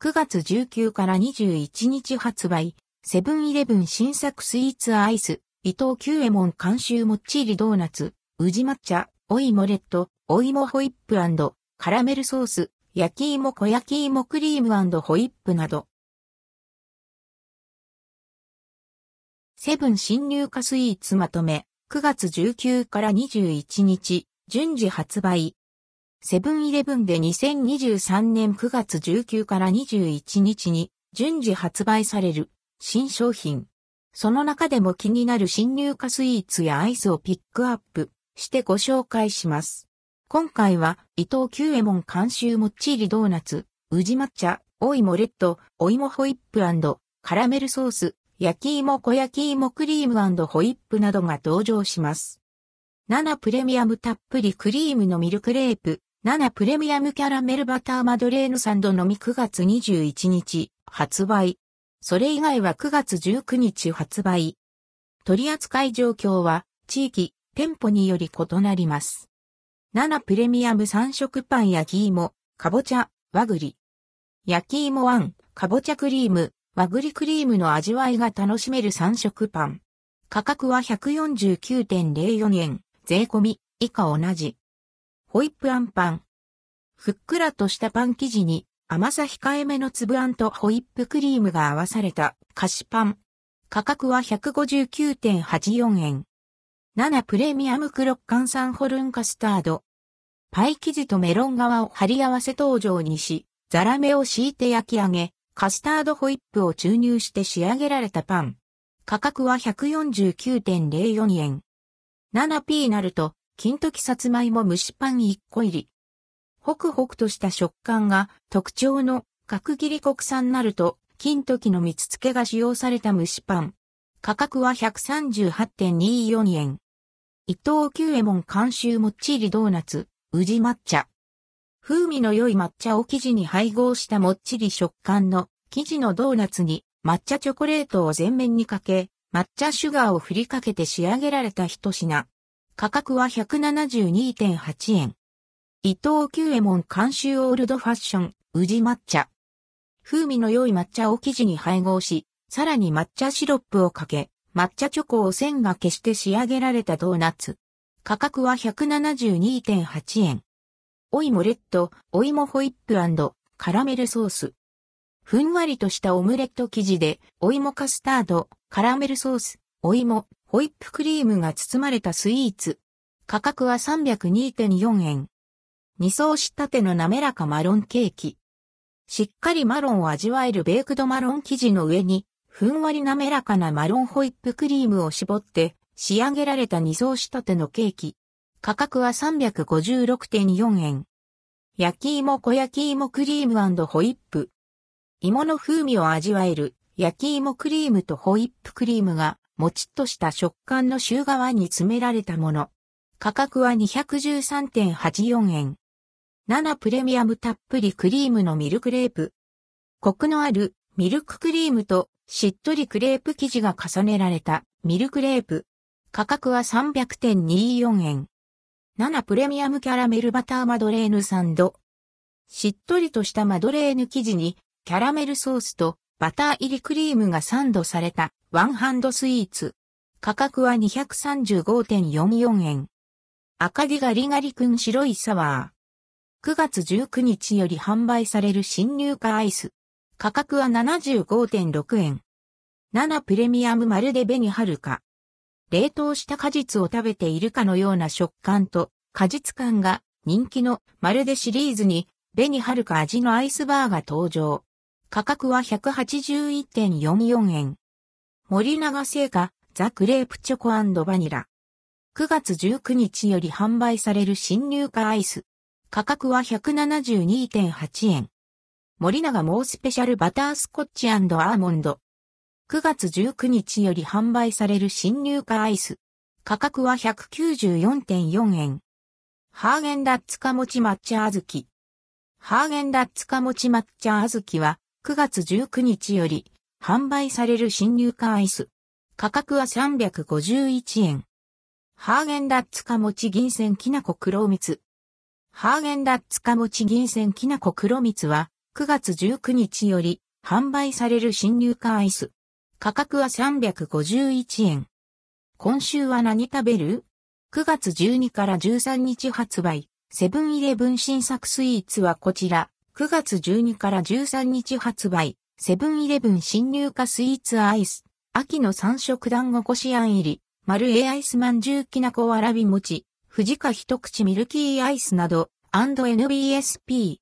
9月19から21日発売、セブンイレブン新作スイーツアイス、伊藤久右衛門監修もっちりドーナツ、宇治抹茶、お芋レッド、お芋ホイップカラメルソース、焼き芋小焼き芋クリームホイップなど。セブン新入荷スイーツまとめ、9月19から21日、順次発売。セブンイレブンで2023年9月19から21日に順次発売される新商品。その中でも気になる新入荷スイーツやアイスをピックアップしてご紹介します。今回は伊藤久右衛門監修もっちりドーナツ、宇治抹茶、お芋レッド、お芋ホイップカラメルソース、焼き芋小焼き芋クリームホイップなどが登場します。7プレミアムたっぷりクリームのミルクレープ、7プレミアムキャラメルバターマドレーヌサンドのみ9月21日発売。それ以外は9月19日発売。取扱い状況は地域、店舗により異なります。7プレミアム3色パン焼き芋、かぼちゃ、和栗。焼き芋あん、かぼちゃクリーム、和栗クリームの味わいが楽しめる3色パン。価格は149.04円、税込み、以下同じ。ホイップあんパン。ふっくらとしたパン生地に甘さ控えめの粒あんとホイップクリームが合わされた菓子パン。価格は159.84円。7プレミアムクロッカンサンホルンカスタード。パイ生地とメロン側を貼り合わせ登場にし、ザラメを敷いて焼き上げ、カスタードホイップを注入して仕上げられたパン。価格は149.04円。7P なると、金時さつまいも蒸しパン1個入り。ホクホクとした食感が特徴の角切り国産なると、金時の蜜漬けが使用された蒸しパン。価格は138.24円。伊藤久右衛門監修もっちりドーナツ、宇治抹茶。風味の良い抹茶を生地に配合したもっちり食感の生地のドーナツに抹茶チョコレートを全面にかけ、抹茶シュガーを振りかけて仕上げられた一品。価格は172.8円。伊藤久右衛門監修オールドファッション、宇治抹茶。風味の良い抹茶を生地に配合し、さらに抹茶シロップをかけ、抹茶チョコを線が消して仕上げられたドーナツ。価格は172.8円。お芋レッド、お芋ホイップカラメルソース。ふんわりとしたオムレット生地で、お芋カスタード、カラメルソース、お芋、ホイップクリームが包まれたスイーツ。価格は302.4円。二層したての滑らかマロンケーキ。しっかりマロンを味わえるベークドマロン生地の上に、ふんわり滑らかなマロンホイップクリームを絞って仕上げられた二層仕立てのケーキ。価格は356.4円。焼き芋小焼き芋クリームホイップ。芋の風味を味わえる焼き芋クリームとホイップクリームがもちっとした食感の週側に詰められたもの。価格は213.84円。7プレミアムたっぷりクリームのミルクレープ。コクのあるミルククリームとしっとりクレープ生地が重ねられたミルクレープ。価格は300.24円。7プレミアムキャラメルバターマドレーヌサンド。しっとりとしたマドレーヌ生地にキャラメルソースとバター入りクリームがサンドされたワンハンドスイーツ。価格は235.44円。赤木ガリガリ君白いサワー。9月19日より販売される新入荷アイス。価格は75.6円。7プレミアムまるで紅はるか。冷凍した果実を食べているかのような食感と果実感が人気のまるでシリーズに紅はるか味のアイスバーが登場。価格は181.44円。森永製菓ザ・クレープチョコバニラ。9月19日より販売される新入荷アイス。価格は172.8円。森永モースペシャルバタースコッチアーモンド。9月19日より販売される新入荷アイス。価格は194.4円。ハーゲンダッツかもち抹茶あずき。ハーゲンダッツかもち抹茶あずきは9月19日より販売される新入荷アイス。価格は351円。ハーゲンダッツかもち銀線きなこ黒蜜。ハーゲンダッツかもち銀線きなこ黒蜜は9月19日より販売される新入荷アイス。価格は351円。今週は何食べる ?9 月12から13日発売。セブンイレブン新作スイーツはこちら。9月12から13日発売。セブンイレブン新入荷スイーツアイス。秋の三色団子こしあん入り。丸 A アイスまんじゅうきなこわらび餅。富士か一口ミルキーアイスなど。&NBSP。